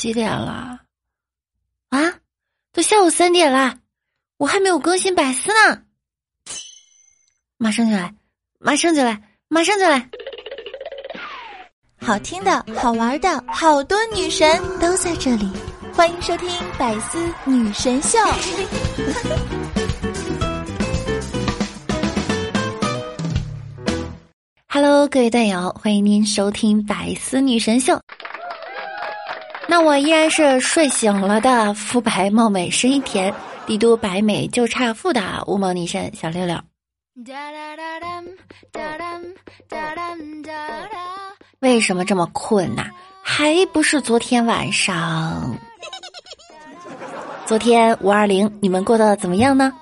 几点了？啊，都下午三点了，我还没有更新百思呢。马上就来，马上就来，马上就来。好听的、好玩的，好多女神都在这里，欢迎收听《百思女神秀》。Hello，各位段友，欢迎您收听《百思女神秀》。那我依然是睡醒了的肤白貌美、声音甜、帝都白美就差富的乌蒙女神小六六。为什么这么困呐？还不是昨天晚上？昨天五二零，你们过得怎么样呢？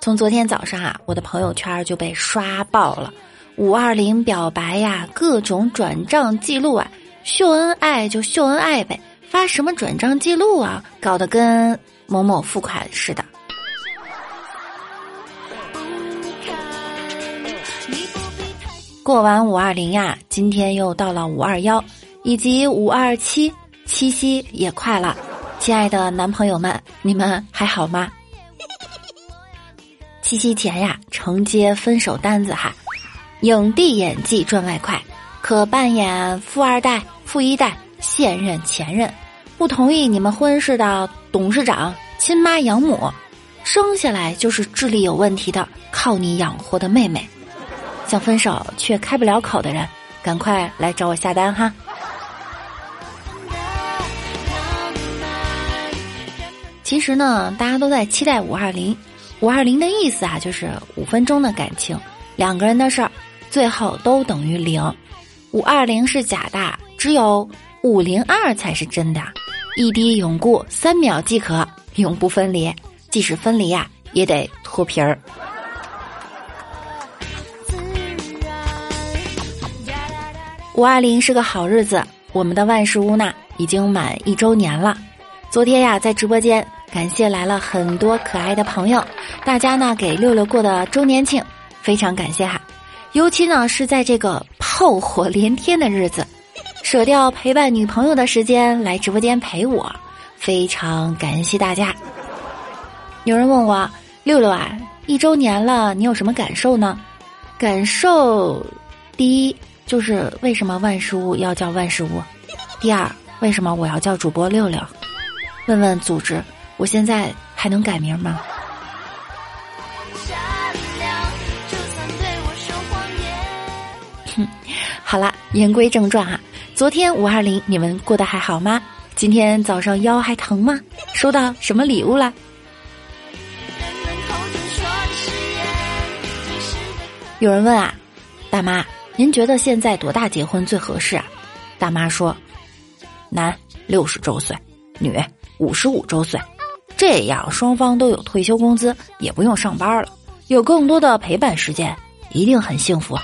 从昨天早上啊，我的朋友圈就被刷爆了，五二零表白呀，各种转账记录啊，秀恩爱就秀恩爱呗，发什么转账记录啊，搞得跟某某付款似的。过完五二零呀，今天又到了五二幺，以及五二七，七夕也快了。亲爱的男朋友们，你们还好吗？七夕前呀，承接分手单子哈，影帝演技赚外快，可扮演富二代、富一代、现任、前任，不同意你们婚事的董事长、亲妈养母，生下来就是智力有问题的，靠你养活的妹妹。想分手却开不了口的人，赶快来找我下单哈！其实呢，大家都在期待五二零。五二零的意思啊，就是五分钟的感情，两个人的事儿，最后都等于零。五二零是假的，只有五零二才是真的。一滴永固，三秒即可，永不分离。即使分离呀，也得脱皮儿。五二零是个好日子，我们的万事屋呢已经满一周年了。昨天呀，在直播间感谢来了很多可爱的朋友，大家呢给六六过的周年庆，非常感谢哈。尤其呢是在这个炮火连天的日子，舍掉陪伴女朋友的时间来直播间陪我，非常感谢大家。有人问我六六啊，一周年了，你有什么感受呢？感受第一。就是为什么万事屋要叫万事屋？第二，为什么我要叫主播六六？问问组织，我现在还能改名吗？哼，好了，言归正传哈。昨天五二零，你们过得还好吗？今天早上腰还疼吗？收到什么礼物了？有人问啊，大妈。您觉得现在多大结婚最合适啊？大妈说：“男六十周岁，女五十五周岁，这样双方都有退休工资，也不用上班了，有更多的陪伴时间，一定很幸福。”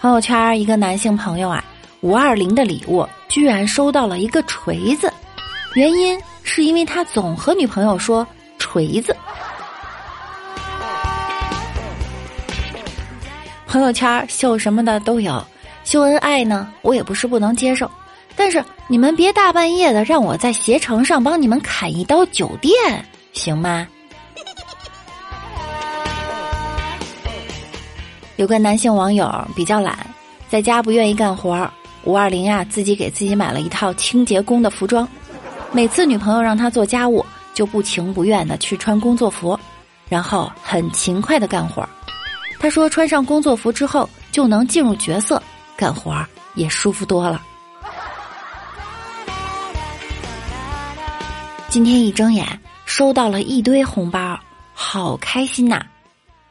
朋友圈一个男性朋友啊，五二零的礼物居然收到了一个锤子，原因是因为他总和女朋友说锤子。朋友圈秀什么的都有，秀恩爱呢，我也不是不能接受，但是你们别大半夜的让我在携程上帮你们砍一刀酒店，行吗？有个男性网友比较懒，在家不愿意干活儿，五二零呀，自己给自己买了一套清洁工的服装，每次女朋友让他做家务，就不情不愿的去穿工作服，然后很勤快的干活儿。他说：“穿上工作服之后，就能进入角色，干活儿也舒服多了。”今天一睁眼，收到了一堆红包，好开心呐！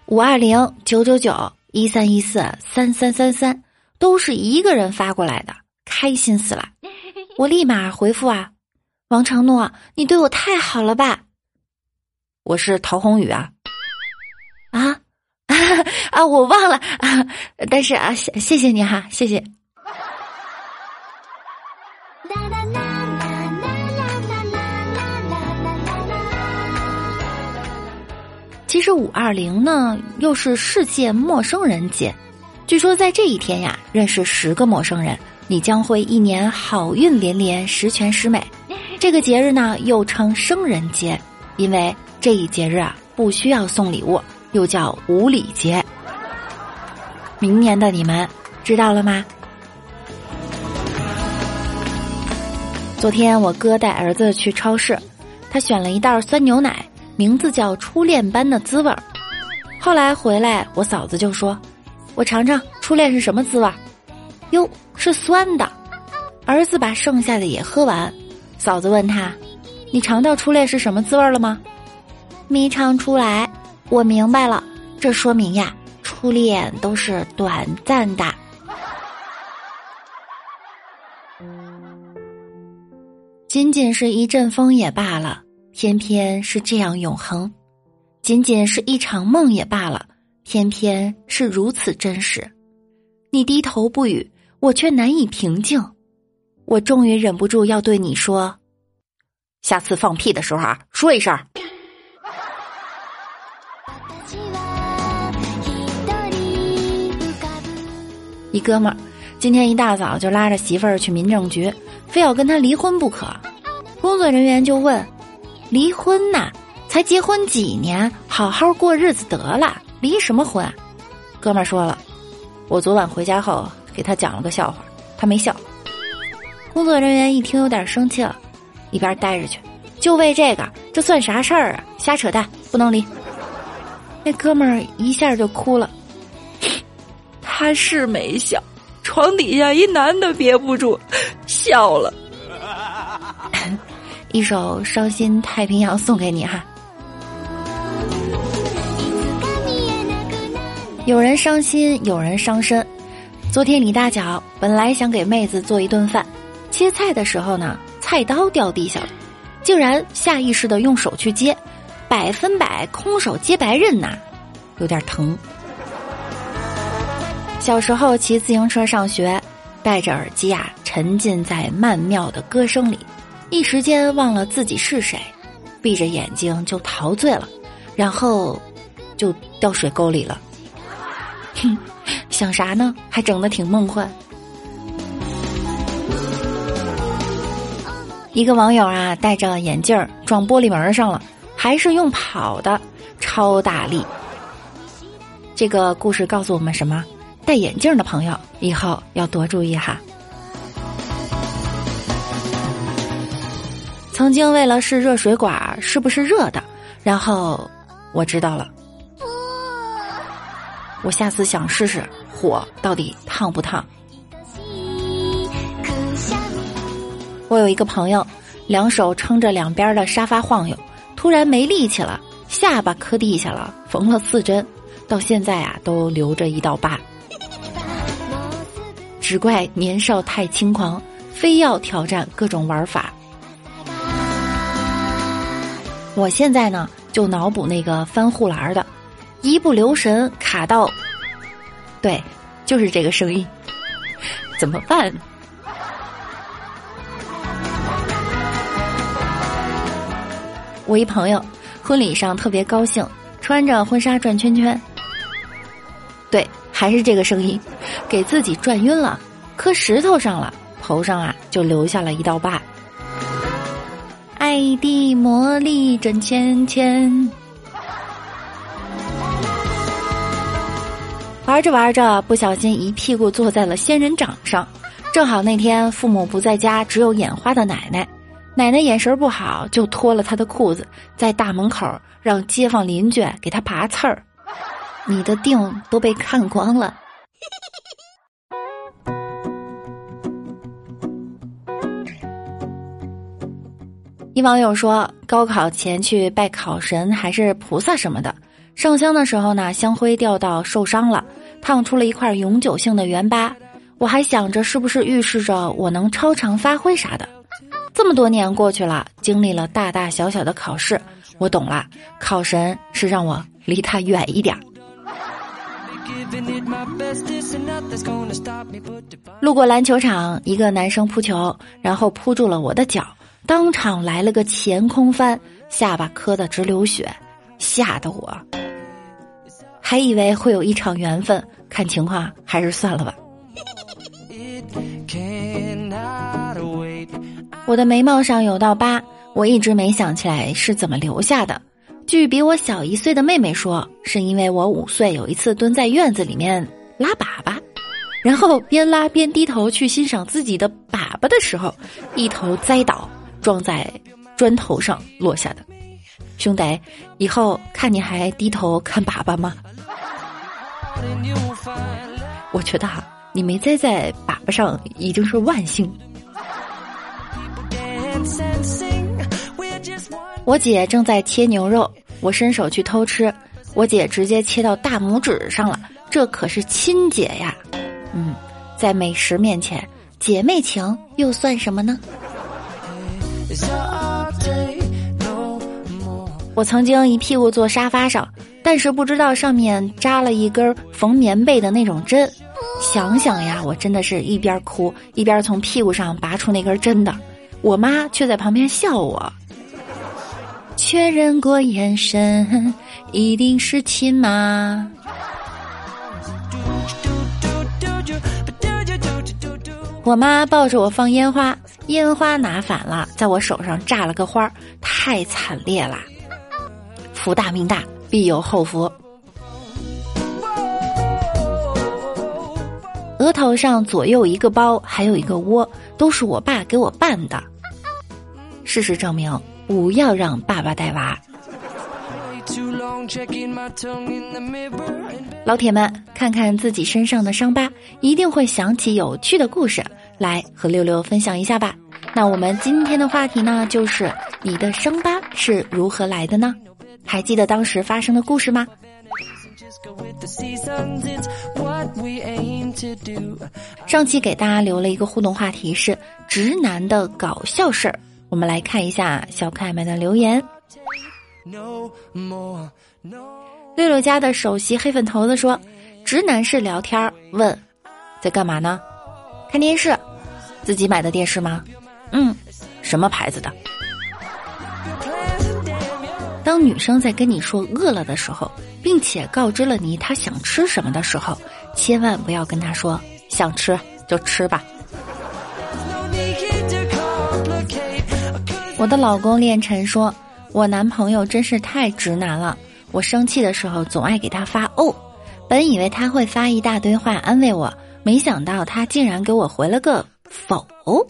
五二零九九九一三一四三三三三，都是一个人发过来的，开心死了！我立马回复啊，王承诺，你对我太好了吧？我是陶宏宇啊。啊，我忘了啊，但是啊，谢谢谢你哈，谢谢。其实五二零呢，又是世界陌生人节，据说在这一天呀，认识十个陌生人，你将会一年好运连连，十全十美。这个节日呢，又称生人节，因为这一节日啊，不需要送礼物，又叫无礼节。明年的你们知道了吗？昨天我哥带儿子去超市，他选了一袋酸牛奶，名字叫“初恋般的滋味儿”。后来回来，我嫂子就说。我尝尝初恋是什么滋味，哟，是酸的。儿子把剩下的也喝完，嫂子问他：“你尝到初恋是什么滋味了吗？”没尝出来。我明白了，这说明呀，初恋都是短暂的。仅仅是一阵风也罢了，偏偏是这样永恒；仅仅是一场梦也罢了。偏偏是如此真实，你低头不语，我却难以平静。我终于忍不住要对你说：“下次放屁的时候啊，说一声。”一哥们儿今天一大早就拉着媳妇儿去民政局，非要跟他离婚不可。工作人员就问：“离婚呐？才结婚几年，好好过日子得了。”离什么婚？哥们儿说了，我昨晚回家后给他讲了个笑话，他没笑。工作人员一听有点生气了，一边待着去，就为这个，这算啥事儿啊？瞎扯淡，不能离。那哥们儿一下就哭了，他是没笑，床底下一男的憋不住笑了。一首《伤心太平洋》送给你哈。有人伤心，有人伤身。昨天李大脚本来想给妹子做一顿饭，切菜的时候呢，菜刀掉地下了，竟然下意识的用手去接，百分百空手接白刃呐，有点疼。小时候骑自行车上学，戴着耳机啊，沉浸在曼妙的歌声里，一时间忘了自己是谁，闭着眼睛就陶醉了，然后就掉水沟里了。哼，想啥呢？还整的挺梦幻。一个网友啊，戴着眼镜撞玻璃门上了，还是用跑的，超大力。这个故事告诉我们什么？戴眼镜的朋友以后要多注意哈。曾经为了试热水管是不是热的，然后我知道了。我下次想试试火到底烫不烫。我有一个朋友，两手撑着两边的沙发晃悠，突然没力气了，下巴磕地下了，缝了四针，到现在啊都留着一道疤。只怪年少太轻狂，非要挑战各种玩法。我现在呢就脑补那个翻护栏的。一不留神卡到，对，就是这个声音，怎么办？我一朋友婚礼上特别高兴，穿着婚纱转圈圈，对，还是这个声音，给自己转晕了，磕石头上了，头上啊就留下了一道疤。爱的魔力转圈圈。玩着玩着，不小心一屁股坐在了仙人掌上。正好那天父母不在家，只有眼花的奶奶。奶奶眼神不好，就脱了她的裤子，在大门口让街坊邻居给她拔刺儿。你的腚都被看光了。一网友说，高考前去拜考神还是菩萨什么的，上香的时候呢，香灰掉到受伤了。烫出了一块永久性的圆疤，我还想着是不是预示着我能超常发挥啥的。这么多年过去了，经历了大大小小的考试，我懂了，考神是让我离他远一点。路过篮球场，一个男生扑球，然后扑住了我的脚，当场来了个前空翻，下巴磕得直流血，吓得我。还以为会有一场缘分，看情况还是算了吧。我的眉毛上有道疤，我一直没想起来是怎么留下的。据比我小一岁的妹妹说，是因为我五岁有一次蹲在院子里面拉粑粑，然后边拉边低头去欣赏自己的粑粑的时候，一头栽倒，撞在砖头上落下的。兄弟，以后看你还低头看粑粑吗？我觉得哈，你没栽在粑粑上已经是万幸。我姐正在切牛肉，我伸手去偷吃，我姐直接切到大拇指上了，这可是亲姐呀！嗯，在美食面前，姐妹情又算什么呢？我曾经一屁股坐沙发上，但是不知道上面扎了一根缝棉被的那种针，想想呀，我真的是一边哭一边从屁股上拔出那根针的，我妈却在旁边笑我。确认过眼神，一定是亲妈。我妈抱着我放烟花，烟花拿反了，在我手上炸了个花，太惨烈了。福大命大，必有后福。额头上左右一个包，还有一个窝，都是我爸给我办的。事实证明。不要让爸爸带娃。老铁们，看看自己身上的伤疤，一定会想起有趣的故事来和六六分享一下吧。那我们今天的话题呢，就是你的伤疤是如何来的呢？还记得当时发生的故事吗？上期给大家留了一个互动话题是直男的搞笑事儿。我们来看一下小可爱们的留言。六六家的首席黑粉头子说：“直男是聊天儿问，在干嘛呢？看电视，自己买的电视吗？嗯，什么牌子的？”当女生在跟你说饿了的时候，并且告知了你她想吃什么的时候，千万不要跟她说想吃就吃吧。我的老公练晨说：“我男朋友真是太直男了，我生气的时候总爱给他发哦。本以为他会发一大堆话安慰我，没想到他竟然给我回了个否。”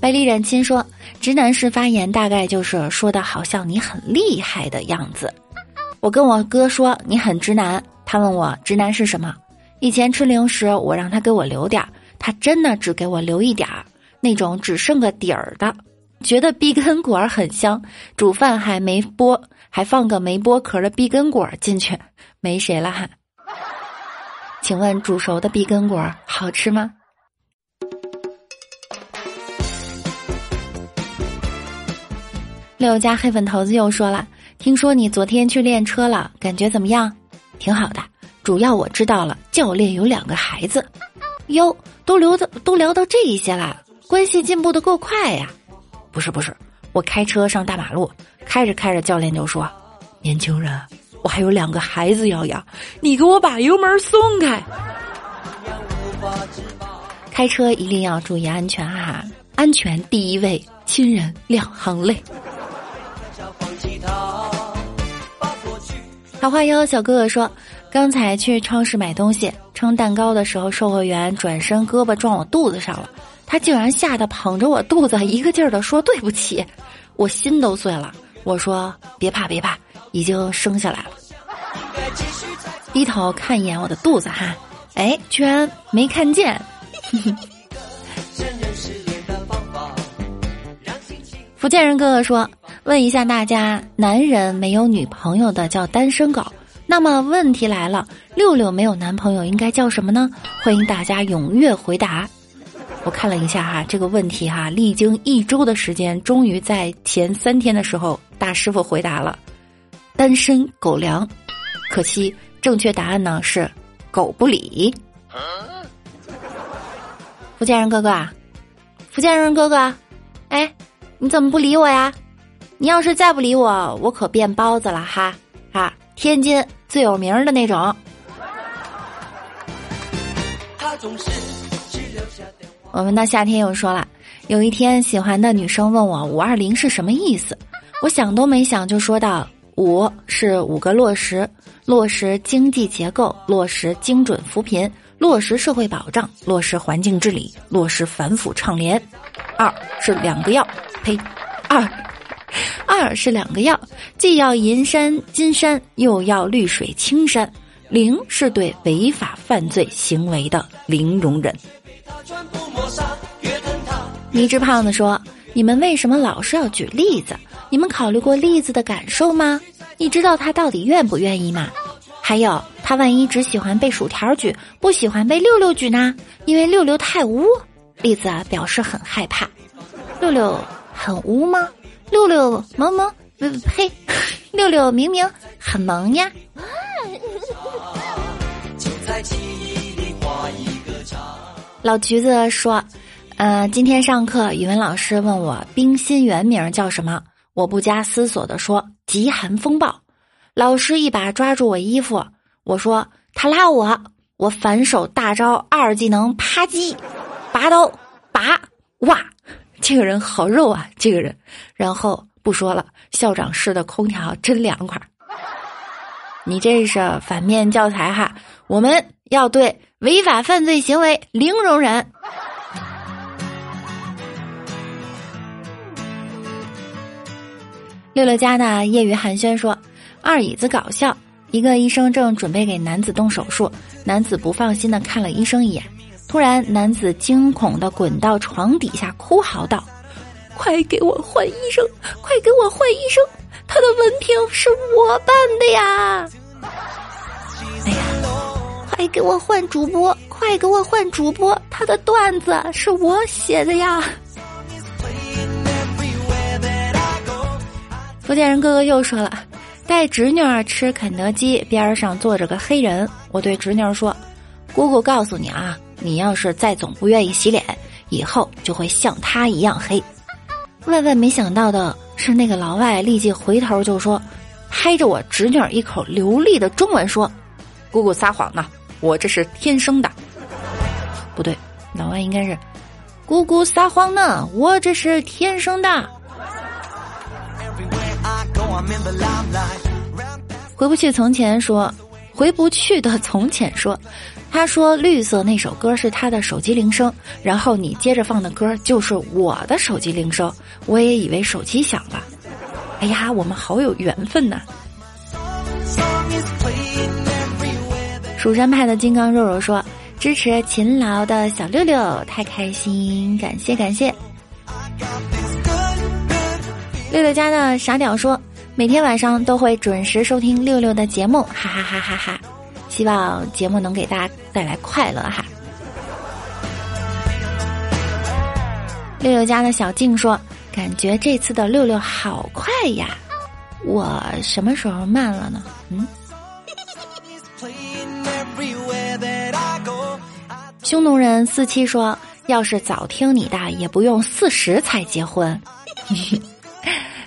百丽忍亲说：“直男式发言大概就是说的好像你很厉害的样子。”我跟我哥说：“你很直男。”他问我直男是什么？以前吃零食，我让他给我留点儿。他真的只给我留一点儿，那种只剩个底儿的，觉得碧根果很香，煮饭还没剥，还放个没剥壳的碧根果进去，没谁了哈。请问煮熟的碧根果好吃吗？六家黑粉头子又说了，听说你昨天去练车了，感觉怎么样？挺好的，主要我知道了，教练有两个孩子。哟，都聊到都聊到这一些了，关系进步的够快呀！不是不是，我开车上大马路，开着开着，教练就说：“年轻人，我还有两个孩子要养，你给我把油门松开。”开车一定要注意安全哈，安全第一位，亲人两行泪。桃花妖小哥哥说。刚才去超市买东西，称蛋糕的时候，售货员转身胳膊撞我肚子上了，他竟然吓得捧着我肚子，一个劲儿的说对不起，我心都碎了。我说别怕别怕，已经生下来了。低头看一眼我的肚子哈，哎，居然没看见。福建人哥哥说，问一下大家，男人没有女朋友的叫单身狗。那么问题来了，六六没有男朋友应该叫什么呢？欢迎大家踊跃回答。我看了一下哈，这个问题哈，历经一周的时间，终于在前三天的时候，大师傅回答了：单身狗粮。可惜正确答案呢是狗不理。福建人哥哥啊，福建人哥哥，哎，你怎么不理我呀？你要是再不理我，我可变包子了哈！哈，天津最有名的那种。我们的夏天又说了，有一天喜欢的女生问我五二零是什么意思，我想都没想就说道：五是五个落实，落实经济结构，落实精准扶贫，落实社会保障，落实环境治理，落实反腐倡廉。二是两个要，呸，二，二是两个要，既要银山金山，又要绿水青山。零是对违法犯罪行为的零容忍。迷之胖子说：“你们为什么老是要举例子？你们考虑过例子的感受吗？你知道他到底愿不愿意吗？还有，他万一只喜欢被薯条举，不喜欢被六六举呢？因为六六太污。”栗子啊表示很害怕。六六很污吗？六六萌萌，呸，六六明明很萌呀。老橘子说：“呃，今天上课，语文老师问我冰心原名叫什么？我不加思索的说极寒风暴。老师一把抓住我衣服，我说他拉我，我反手大招二技能啪叽，拔刀拔哇，这个人好肉啊，这个人。然后不说了，校长室的空调真凉快。你这是反面教材哈，我们要对。”违法犯罪行为零容忍。六六家的业余寒暄说：“二椅子搞笑，一个医生正准备给男子动手术，男子不放心的看了医生一眼，突然男子惊恐的滚到床底下，哭嚎道：‘快给我换医生！快给我换医生！他的文凭是我办的呀！’”快给我换主播！快给我换主播！他的段子是我写的呀！福建人哥哥又说了，带侄女儿吃肯德基，边上坐着个黑人。我对侄女儿说：“姑姑告诉你啊，你要是再总不愿意洗脸，以后就会像他一样黑。”万万没想到的是，那个老外立即回头就说，拍着我侄女儿一口流利的中文说：“姑姑撒谎呢。”我这是天生的，不对，老外应该是姑姑撒谎呢。我这是天生的。回不去从前说，回不去的从前说，他说绿色那首歌是他的手机铃声，然后你接着放的歌就是我的手机铃声，我也以为手机响了。哎呀，我们好有缘分呐！蜀山派的金刚肉肉说：“支持勤劳的小六六，太开心，感谢感谢。”六六家的傻屌说：“每天晚上都会准时收听六六的节目，哈哈哈哈哈！希望节目能给大家带来快乐哈。”六六家的小静说：“感觉这次的六六好快呀，我什么时候慢了呢？嗯。”匈奴人四七说：“要是早听你的，也不用四十才结婚。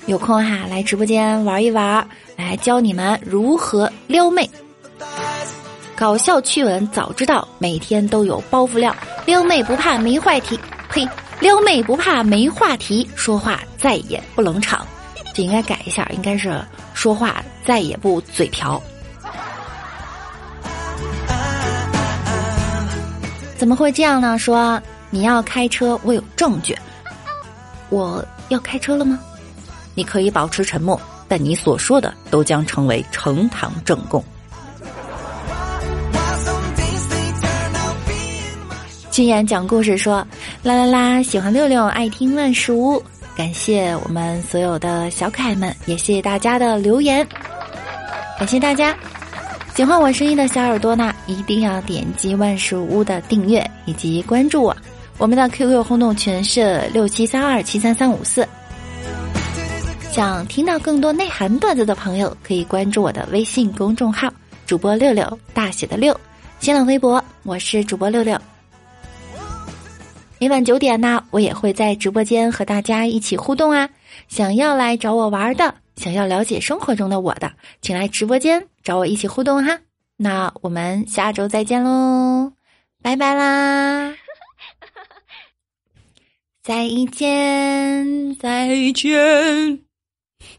有空哈来直播间玩一玩，来教你们如何撩妹。搞笑趣闻早知道，每天都有包袱料。撩妹不怕没话题，呸！撩妹不怕没话题，说话再也不冷场。这应该改一下，应该是说话再也不嘴瓢。”怎么会这样呢？说你要开车，我有证据。我要开车了吗？你可以保持沉默，但你所说的都将成为呈堂证供。君言讲故事说：啦啦啦，喜欢六六，爱听万事屋。感谢我们所有的小可爱们，也谢谢大家的留言，感谢大家。喜欢我声音的小耳朵呢，一定要点击万事屋的订阅以及关注我。我们的 QQ 互动群是六七三二七三三五四。想听到更多内涵段子的朋友，可以关注我的微信公众号“主播六六大写的六”，新浪微博我是主播六六。每晚九点呢，我也会在直播间和大家一起互动啊。想要来找我玩的，想要了解生活中的我的，请来直播间找我一起互动哈。那我们下周再见喽，拜拜啦！再见，再见，